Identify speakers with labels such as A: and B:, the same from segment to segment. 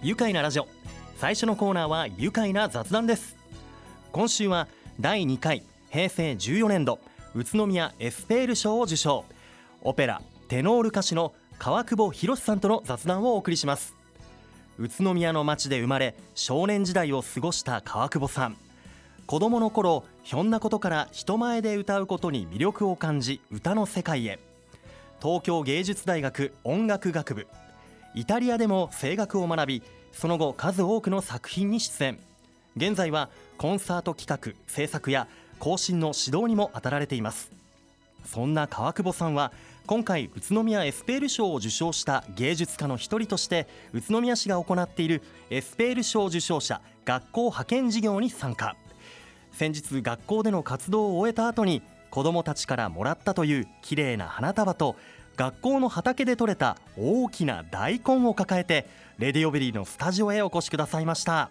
A: 愉快なラジオ。最初のコーナーは愉快な雑談です。今週は第2回平成14年度宇都宮エスペール賞を受賞。オペラテノール歌手の川久保博さんとの雑談をお送りします。宇都宮の町で生まれ少年時代を過ごした川久保さん。子供の頃ひょんなことから人前で歌うことに魅力を感じ歌の世界へ。東京芸術大学音楽学部。イタリアでも声楽を学びその後数多くの作品に出演。現在はコンサート企画制作や更新の指導にも当たられています。そんな川久保さんは今回宇都宮エスペール賞を受賞した芸術家の一人として宇都宮市が行っているエスペール賞受賞者学校派遣事業に参加。先日学校での活動を終えた後に子どもたちからもらったという綺麗な花束と学校の畑で採れた大きな大根を抱えてレディオベリーのスタジオへお越しくださいました。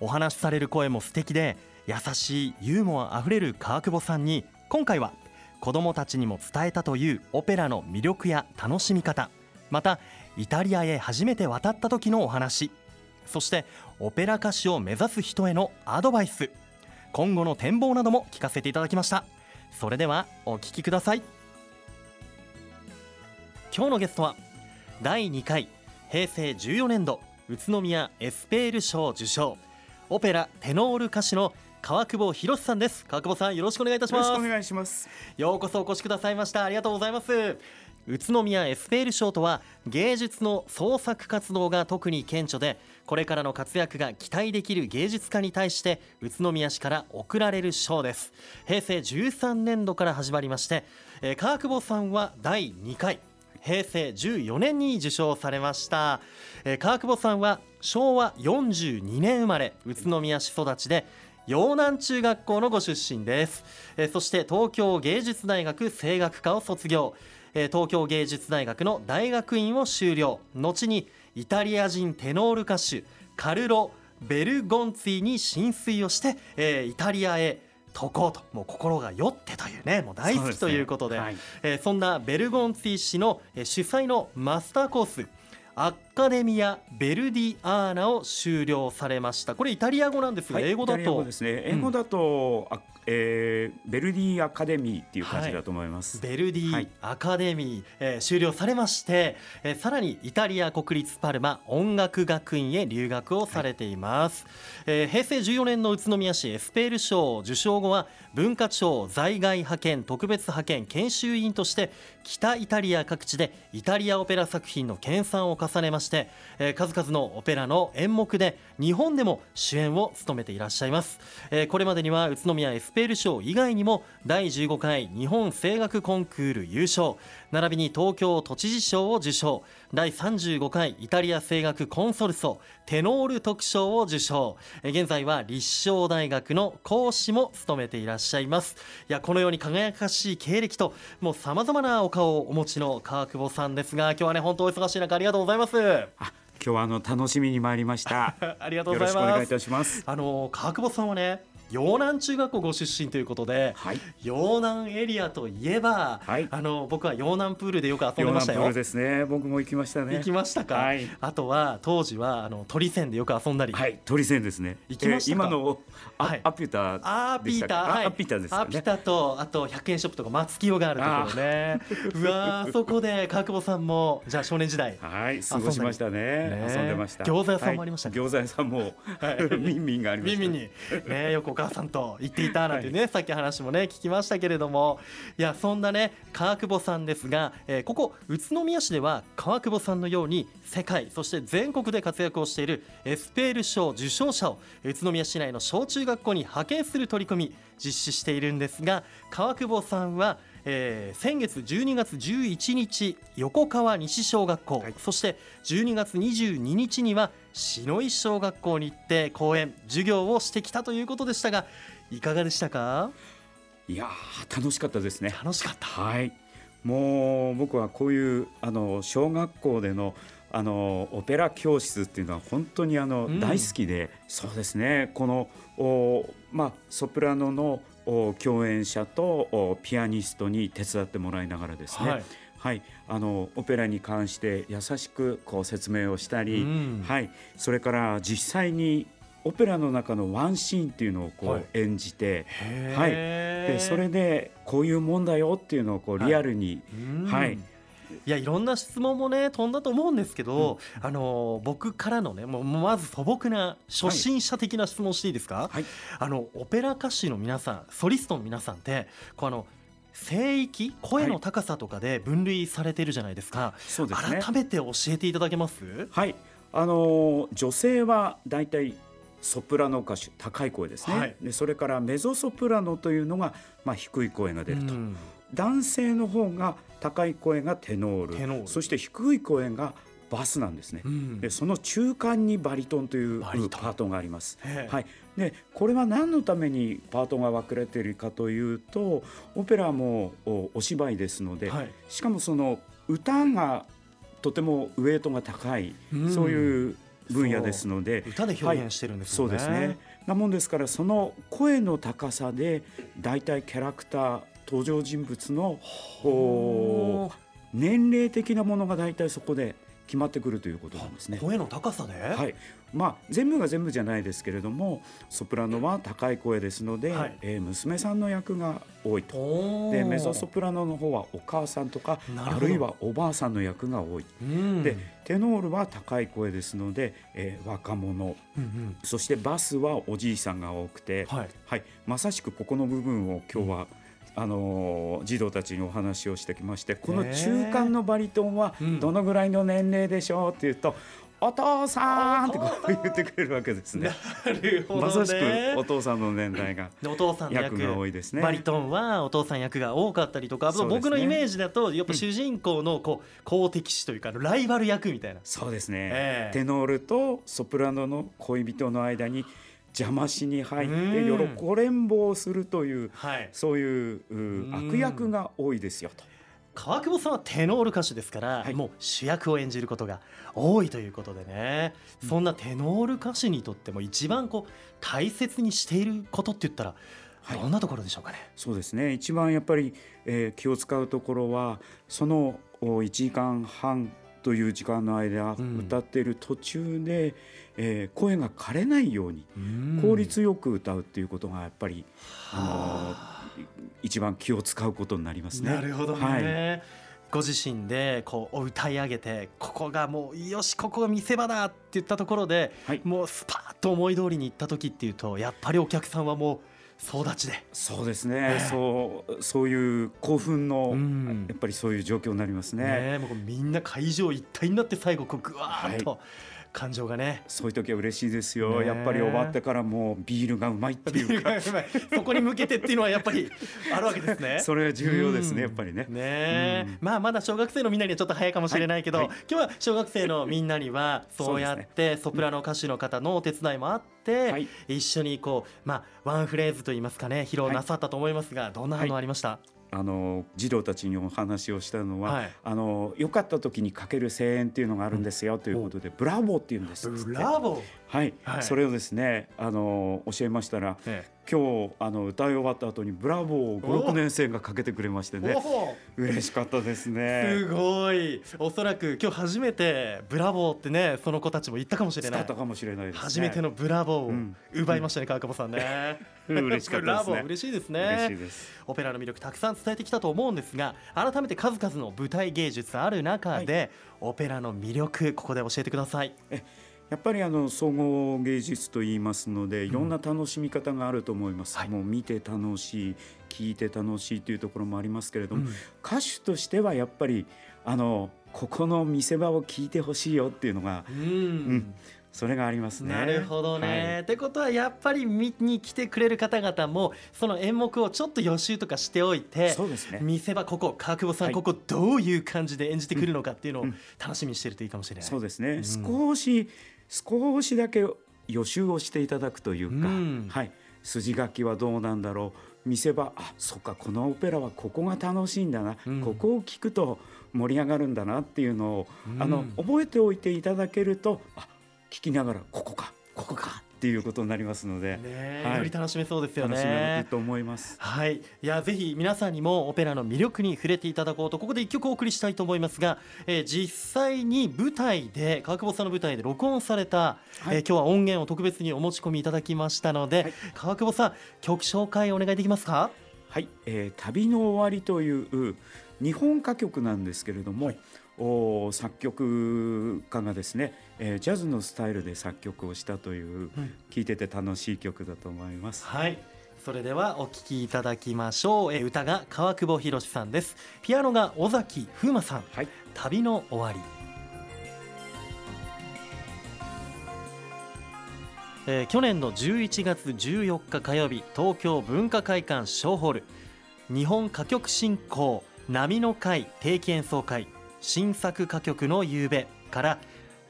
A: お話しされる声も素敵で優しいユーモアあふれる川久保さんに今回は子どもたちにも伝えたというオペラの魅力や楽しみ方またイタリアへ初めて渡った時のお話そしてオペラ歌手を目指す人へのアドバイス今後の展望なども聞かせていただきました。それではお聞きください。今日のゲストは第2回平成14年度宇都宮エスペール賞受賞オペラテノール歌手の川久保博さんです。川久保さんよろしくお願いいたします。
B: よろしくお願いします。
A: ようこそお越しくださいました。ありがとうございます。宇都宮エスペール賞とは芸術の創作活動が特に顕著でこれからの活躍が期待できる芸術家に対して宇都宮市から贈られる賞です。平成13年度から始まりまして、えー、川久保さんは第2回平成14年に受賞されました、えー、川久保さんは昭和42年生まれ宇都宮市育ちで陽南中学校のご出身です、えー、そして東京芸術大学声楽科を卒業、えー、東京芸術大学の大学院を修了。後にイタリア人テノール歌手カルロ・ベルゴンツィに浸水をして、えー、イタリアへ渡航ともう心が酔ってというねもう大好きということでそ、ねはい、えー、そんなベルゴンツィ氏の主催のマスターコースアカデミア・ベルディアーナを修了されました。これイタリア語なんですが、はい、英語だと？
B: ですね。英語だと、うん、えー、ベルディアカデミーっていう感じだと思います、
A: はい、ベルディアカデミー、はい、えー、修了されまして、えー、さらにイタリア国立パルマ音楽学院へ留学をされています、はい、えー、平成14年の宇都宮市エスペール賞受賞後は文化庁在外派遣特別派遣研修員として北イタリア各地でイタリアオペラ作品の研鑽を重ねまして、えー、数々のオペラの演目で日本でも主演を務めていらっしゃいます、えー、これまでには宇都宮エスペール賞以外にも第15回日本声楽コンクール優勝。並びに東京都知事賞を受賞。第35回イタリア声楽コンソルソ。テノール特賞を受賞。現在は立正大学の講師も務めていらっしゃいます。いやこのように輝かしい経歴ともうさまざまなお顔をお持ちの川久保さんですが今日はね本当お忙しい中ありがとうございます。
B: 今日はあの楽しみに参りました。
A: ありがとうございます。
B: お願いいたします。
A: あの川久保さんはね陽南中学校ご出身ということで、はい、陽南エリアといえば、はい、あの僕は陽南プールでよく遊んでましたよ。
B: ですね。僕も行きましたね。
A: 行きましたか？はい、あとは当時はあの鳥線でよく遊んだり。
B: はい、鳥線ですね。
A: 行きました
B: 今のア,、はい、アピュタ
A: アピータはい、
B: アピタです、ね、
A: アピタとあと100円ショップとか松清があるところね。うわそこで川久保さんもじゃあ少年時代
B: はい過ごしましたね。ね遊んでました。
A: 餃子屋さんもありました、
B: ね、餃子屋さんも、はい、ミンミンがありました。
A: ミンミンにねよくお母さんと行っていたなんてね、はい、さっき話もね聞きましたけれども。いやそんなね川久保さんですが、えー、ここ宇都宮市では川久保さんのように世界そして全国で活躍をしているエスペール賞受賞者を宇都宮市内の小中学校に派遣する取り組み実施しているんですが川久保さんはえー、先月12月11日横川西小学校、はい、そして12月22日には篠井小学校に行って講演授業をしてきたということでしたがいかがでしたか？
B: いや楽しかったですね。
A: 楽しかった。
B: はい。もう僕はこういうあの小学校でのあのオペラ教室っていうのは本当にあの、うん、大好きでそうですね。このお、まあ、ソプラノの共演者とピアニストに手伝ってもらいながらですね、はい。はい、あのオペラに関して優しくこう説明をしたり、
A: うん。
B: はい、それから実際にオペラの中のワンシーンっていうのをこ
A: はい。う
B: 演じて、
A: へー。
B: はい、でそれでこういうもんだよっていうのをこうリアルに、
A: うん。
B: はい
A: いやいろんな質問もね飛んだと思うんですけど、あの僕からのねもうまず素朴な初心者的な質問していいですか、
B: はい。
A: あのオペラ歌手の皆さんソリストの皆さんってこうあの声域声の高さとかで分類されてるじゃないですか、
B: そうですね。
A: 改めて教えていただけます？
B: はい、あの女性はだいたいソプラノ歌手高い声ですね、
A: はい。
B: でそれからメゾソプラノというのが、まあ、低い声が出ると、
A: うん
B: 男性の方が高い声がテノールそして低い声がバスなんですね、
A: うん。
B: でその中間にバリトンというパートがあります。はい、でこれは何のためにパートが分かれているかというとオペラもおお芝居ですので、
A: はい。
B: しかもその歌がとてもウエイトが高い、
A: うん。
B: そういう分野ですので。
A: 歌で表現してるんです
B: そ
A: よね、
B: うですね。なもんですからその声の高さでだいたいキャラクター登場人物のお年齢的なものがだいたいそこで決まってくるということなんですね。
A: 声の高さで、
B: はい、まあ全部が全部じゃないですけれどもソプラノは高い声ですので、
A: はい。
B: えー娘さんの役が多いと。でメゾソプラノの方はお母さんとかあるいはおばあさんの役が多い。
A: うん。
B: でテノールは高い声ですので、えー若者。
A: うんうん。
B: そしてバスはおじいさんが多くて、
A: はい。
B: はい、まさしくここの部分を今日は、あのー児童たちにお話をしてきましてこの中間のバリトンは
A: うん。
B: どのぐらいの年齢でしょうって言うと「お父さん!」ってこう言ってくれるわけですね。
A: なるほどね。
B: まさしくお父さんの年代が
A: でお父さんの役
B: 役が多いですね。
A: バリトンはお父さん役が多かったりとか、
B: ね。
A: 僕のイメージだとやっぱ主人公のこう公敵視というかライバル役みたいな。
B: そうですね、
A: ええ。
B: テノールとソプラノの恋人の間に邪魔しに入って
A: うん。
B: 喜れんぼをするという
A: はい。
B: そういうう
A: うん。
B: 悪役が多いですよと。
A: 川久保さんはテノール歌手ですから、
B: はい。
A: もう主役を演じることが多いということでね、そんなテノール歌手にとっても一番こう大切にしていることって言ったら
B: はい。
A: どんなところでしょうかね、
B: そうですね。一番やっぱり、えー気を使うところはそのお1時間半という時間の間、
A: うん。
B: 歌っている途中で、えー声が枯れないように
A: うん。
B: 効率よく歌うっていうことがやっぱり、
A: は
B: あ。の一番気を使うことになりますね。
A: なるほどね、
B: はい。
A: ご自身でこう歌い上げてここがもうよしここが見せ場だって言ったところで、
B: はい。
A: もうスパッと思い通りにいった時っていうとやっぱりお客さんはもう総立ちで。
B: そうですね、そうそういう興奮の、
A: うん
B: やっぱりそういう状況になりますね。
A: ね、もうみんな会場一体になって最後こうぐわーっと感情がね、
B: そういう時は嬉しいですよ、
A: ね。
B: やっぱり終わってからもうビールがうまいっていうか。
A: そこに向けてっていうのはやっぱりあるわけですね。
B: それは重要ですね、
A: うん
B: やっぱりね。
A: ねえ、
B: うん。
A: まあまだ小学生のみんなにはちょっと早いかもしれないけど、
B: はいはい。
A: 今日は小学生のみんなには そうやってソプラノ歌手の方のお手伝いもあって、
B: はい。
A: 一緒にこうまあワンフレーズといいますかね披露なさったと思いますが、どんな反応ありました、
B: あの児童たちにお話をしたのは、
A: はい。
B: あの良かった時にかける声援っていうのがあるんですよということで、ブラボーっていうんです
A: ブラボー、
B: はい、
A: はい。
B: それをですねあの教えましたら
A: え
B: 今日あの歌い終わった後にブラボーを
A: お
B: 56年生がかけてくれまして
A: え
B: ね。
A: お
B: 嬉しかったです
A: す
B: ね
A: ごい。おそらく今日初めてブラボーってねその子たちも言ったかもしれない。
B: 使ったかもしれないですね。
A: 初めてのブラボーを
B: うん。
A: 奪いましたね、川久保さんね。
B: 嬉しかったですね。
A: 嬉しいですね。オペラの魅力たくさん伝えてきたと思うんですが改めて数々の舞台芸術ある中で、オペラの魅力ここで教えてください
B: やっぱりあの総合芸術と言いますのでいろんな楽しみ方があると思います、
A: はい。
B: もう見て楽しい聞いて楽しいというところもありますけれども、
A: うん。
B: 歌手としてはやっぱりあのここの見せ場を聞いてほしいよっていうのが
A: うん。
B: それがありますね。
A: なるほどね、
B: はい。
A: ってことはやっぱり見に来てくれる方々もその演目をちょっと予習とかしておいて
B: そうですね。
A: 見せ場ここ川久保さん、
B: はい。
A: ここどういう感じで演じてくるのかっていうのを
B: うん。
A: 楽しみにしてるといいかもしれない。
B: そうですね。
A: ん。
B: 少し少しだけ予習をしていただくというか、
A: うん。
B: はい。筋書きはどうなんだろう。見せ場あそっかこのオペラはここが楽しいんだな、
A: うん。
B: ここを聞くと盛り上がるんだなっていうのを、
A: うん。
B: あの覚えておいていただけるとあ聞きながらここかここかっっていうことになりますので、
A: ね
B: はい。
A: より楽しめそうですよ
B: 楽しめる
A: ね。
B: と思います。
A: はい、いやぜひ皆さんにもオペラの魅力に触れていただこうとここで一曲お送りしたいと思いますが、えー実際に舞台で川久保さんの舞台で録音された、
B: はい。
A: えー今日は音源を特別にお持ち込みいただきましたので、
B: はい。
A: 川久保さん曲紹介お願いできますか？
B: はい、えー旅の終わりという日本歌曲なんですけれども、お作曲家がですね、えージャズのスタイルで作曲をしたという、聴い。てて楽しい曲だと思います。
A: はい。それではお聴きいただきましょう、えー歌が川久保博さんです。ピアノが尾崎風馬さん。
B: はい、
A: 旅の終わり。えー去年の11月14日火曜日東京文化会館小ホール。日本歌曲振興波の会定期演奏会新作歌曲の夕べから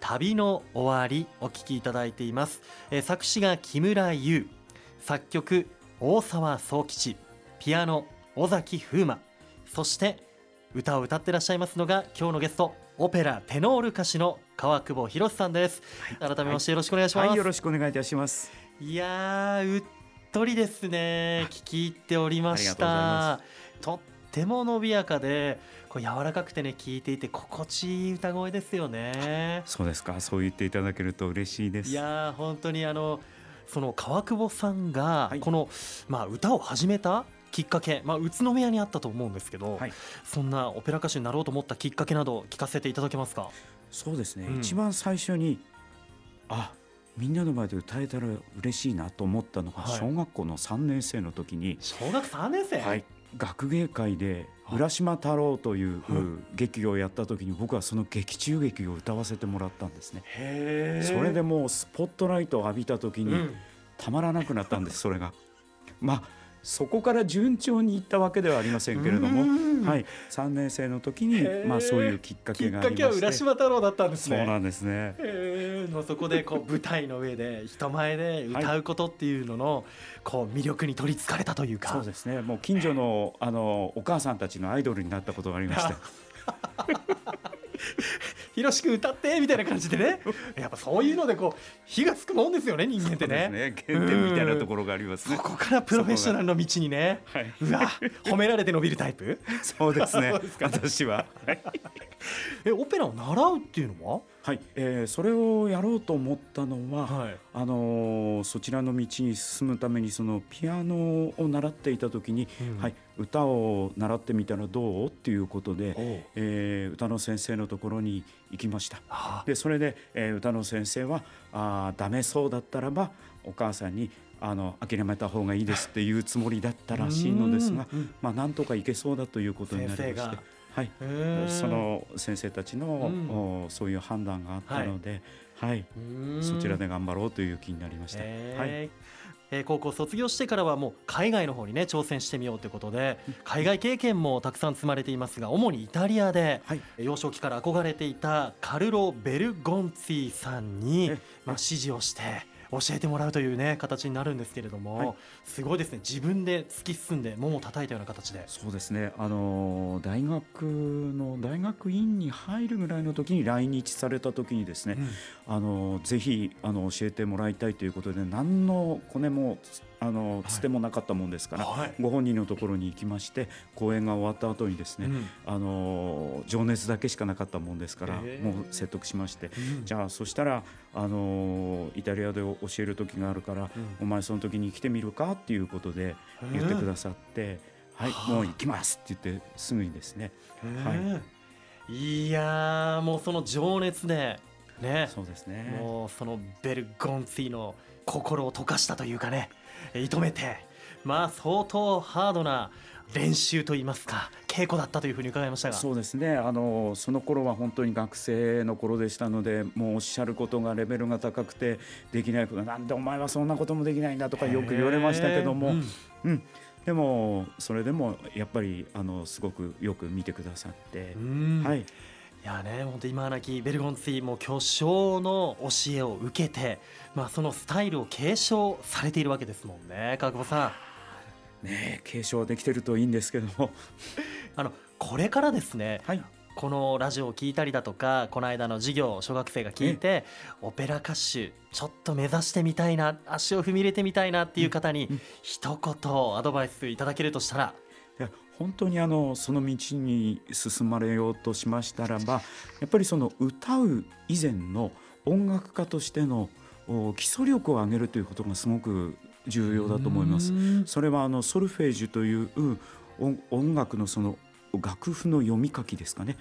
A: 旅の終わりお聴きいただいています、えー作詞が木村優。作曲大沢宗吉。ピアノ尾崎風馬そして歌を歌ってらっしゃいますのが今日のゲストオペラテノール歌手の川久保博さんです、改めましてよろしくお願いします、
B: はい、よろしくお願いいたします。
A: いやーうっとりですね。聞き入っておりました。とっても伸びやかでこう柔らかくてね聞いていて心地いい歌声ですよね。
B: そうですか、そう言っていただけると嬉しいです。
A: いやー本当にあのその川久保さんが
B: はい。
A: この、まあ、歌を始めたきっかけ、まあ、宇都宮にあったと思うんですけど、
B: はい。
A: そんなオペラ歌手になろうと思ったきっかけなど聞かせていただけますか？
B: そうですね、
A: うん。
B: 一番最初にあみんなの前で歌えたら嬉しいなと思ったのが
A: はい。
B: 小学校の3年生の時に、
A: 小学3年生、
B: はい、学芸会で浦島太郎という劇をやった時に僕はその劇中劇を歌わせてもらったんですね。それでもうスポットライトを浴びた時に
A: うん
B: たまらなくなったんですそれが。まあそこから順調にいったわけではありませんけれども、
A: うん
B: はい、3年生の時にまあそういうきっかけがありまして。
A: かけは浦島太郎だったんですね。
B: そうなんですね。
A: へー。もうそこでこう舞台の上で人前で歌うことっていうののこう魅力に取りつかれたというか、
B: そうですね。もう近所のあのお母さんたちのアイドルになったことがありまして、
A: ひろしく歌ってみたいな感じでね。やっぱそういうのでこう火がつくもんですよね人間ってね。
B: 原点みたいなところがあります。ね
A: そ。こからプロフェッショナルの道にね。
B: はい。
A: うわ褒められて伸びるタイプ。
B: そうですね。私は。
A: えオペラを習うっていうのは？
B: はい、えーそれをやろうと思ったのは、
A: はい。
B: あのーそちらの道に進むためにそのピアノを習っていた時に、
A: うん。
B: はい、歌を習ってみたらどう？っていうことで、えー歌の先生のところに行きました。
A: あ
B: でそれで、えー歌の先生はあーダメそうだったらばお母さんにあの諦めた方がいいですっていうつもりだったらしいのですがまあ、なんとかいけそうだということになりまして。はい。その先生たちの、
A: うん。
B: おそういう判断があったので、はい。
A: うん。
B: そちらで頑張ろうという気になりました。はい、
A: えー高校卒業してからはもう海外の方にね挑戦してみようということで海外経験もたくさん積まれていますが主にイタリアで
B: はい。
A: 幼少期から憧れていたカルロ・ベルゴンツィさんに
B: え。
A: まあ指示をして教えてもらうというね形になるんですけれども、
B: はい
A: すごいですね自分で突き進んで門を叩いたような形で。
B: そうですね。あの大学の大学院に入るぐらいの時に来日された時にですね、あのぜひあの教えてもらいたいということで何のコネもあのつてもなかったもんですから、
A: はい。
B: ご本人のところに行きまして公演が終わった後にですね、
A: うん。
B: あの情熱だけしかなかったもんですから、
A: へー
B: もう説得しまして、
A: うん。
B: じゃあそしたらあのイタリアで教える時があるから、お前その時に来てみるかっていうことで言ってくださって、はい
A: はあ。
B: もう行きますって言ってすぐにですね、
A: はい、いやーもうその情熱でね。
B: そうですね。
A: もうそのベルゴンツィの心を溶かしたというかね。え射止めてまあ相当ハードな練習といいますか稽古だったというふうに伺いましたが。
B: そうですね。あのその頃は本当に学生の頃でしたのでもうおっしゃることがレベルが高くてできないことなんでお前はそんなこともできないんだとかよく言われましたけども、
A: うん。
B: うん、でもそれでもやっぱりあのすごくよく見てくださって。
A: う、ん。
B: はい、
A: いやね本当今なきベルゴンツィも巨匠の教えを受けて、まあ、そのスタイルを継承されているわけですもんね川久保さん。
B: ねえ継承できてるといいんですけども、
A: あのこれからですね
B: はい、
A: このラジオを聞いたりだとかこの間の授業小学生が聞いてオペラ歌手ちょっと目指してみたいな足を踏み入れてみたいなっていう方に一言アドバイスいただけるとしたら
B: 本当にあのその道に進まれようとしましたらばやっぱりその歌う以前の音楽家としての基礎力を上げるということがすごく重要だと思います。それはあのソルフェージュという音楽のその楽譜の読み書きですかね。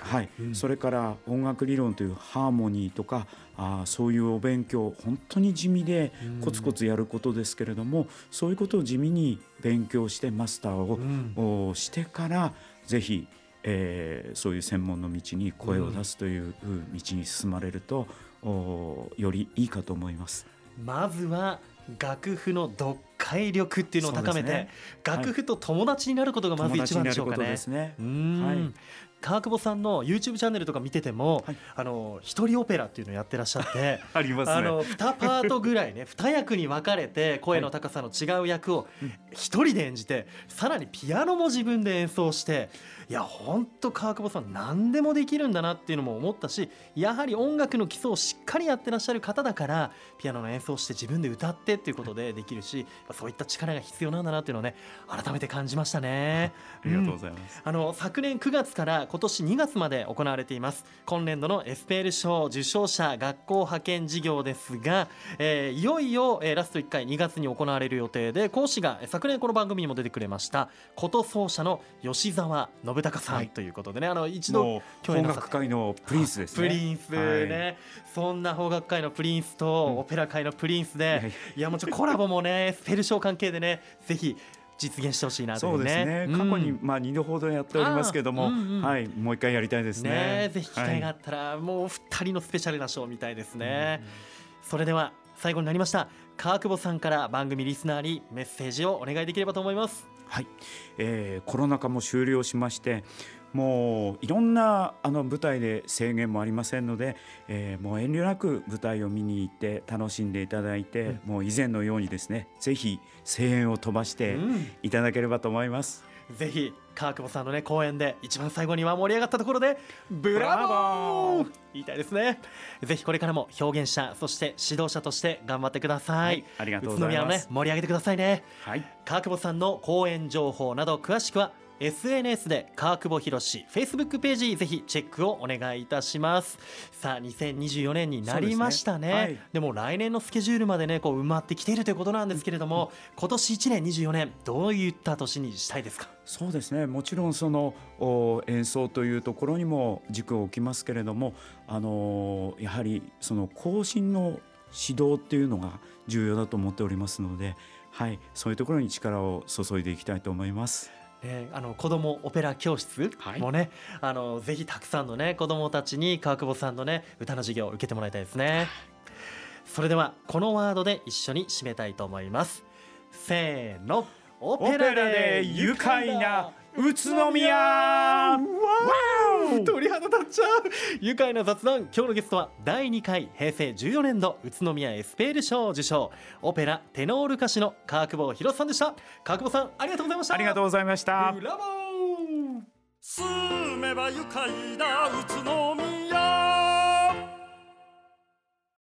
B: はい、うん、それから音楽理論というハーモニーとかあそういうお勉強本当に地味でコツコツやることですけれども、うん、そういうことを地味に勉強してマスターを、うん、してからぜひ、えー、そういう専門の道に声を出すという道に進まれると、よりいいかと思います。
A: まずは楽譜の読解力っていうのを高めて、ね、楽譜と友達になることがまず一番でしょうかね。ね。はい、川久保さんの YouTube チャンネルとか見てても、はい、あの一人オペラっていうのをやってらっしゃって
B: あります、ね、あの
A: 2パートぐらいね 2役に分かれて声の高さの違う役を一人で演じて、さらにピアノも自分で演奏していや本当川久保さん何でもできるんだなっていうのも思ったしやはり音楽の基礎をしっかりやってらっしゃる方だからピアノの演奏して自分で歌ってっていうことでできるしそういった力が必要なんだなっていうのをね改めて感じましたね。
B: ありがとうございます、
A: うん、あの昨年9月から今年2月まで行われています。今年度のエスペール賞受賞者学校派遣事業ですが、えー、いよいよ、えー、ラスト1回2月に行われる予定で講師が昨年この番組にも出てくれました琴奏者の吉澤信信孝さんということでね、あの一度
B: 共演なさ界のプリンスです
A: ね。プリンスね、はい、そんな邦楽界のプリンスとオペラ界のプリンスで、いやもちろんコラボもねス ペルショー関係でねぜひ実現してほしいなと
B: そうですね、過去にまあ二度ほどやっておりますけども、うんうん、はいもう一回やりたいですね。ね
A: ぜひ機会があったら、もう二人のスペシャルなショーみたいですね、それでは最後になりました川久保さんから番組リスナーにメッセージをお願いできればと思います。
B: はい、えー、コロナ禍も終了しましてもういろんなあの舞台で制限もありませんので、えー、もう遠慮なく舞台を見に行って楽しんでいただいて、うん、もう以前のようにですねぜひ声援を飛ばしていただければと思います。
A: うん、ぜひ川久保さんのね公演で一番最後には盛り上がったところでブラボー!言いたいですね。ぜひこれからも表現者そして指導者として頑張ってください、はい、
B: ありがとうございます。宇都
A: 宮をね盛り上げてくださいね。はい。川久保さんの公演情報など詳しくは SNS で川久保博士 Facebook ページぜひチェックをお願いいたします。さあ2024年になりましたね、ね。はい、でも来年のスケジュールまでねこう埋まってきているということなんですけれども、うん、今年1年24年どういった年にしたいですか？
B: そうですね。もちろんその演奏というところにも軸を置きますけれどもあのやはりその後進の指導っていうのが重要だと思っておりますので、はい、そういうところに力を注いでいきたいと思います。
A: えー、あの子どもオペラ教室もね、はい、あのぜひたくさんのね子どもたちに川久保さんのね歌の授業を受けてもらいたいですね。それではこのワードで一緒に締めたいと思います。せーの。
B: オペラで愉快な宇都宮わ
A: 鳥肌立っちゃう愉快な雑談。今日のゲストは第2回平成14年度宇都宮エスペール賞受賞。オペラテノール歌手の川久保博さんでした。川久保さんありがとうございました。
B: ありがとうございました。
A: ブラボー。住めば愉快な宇都宮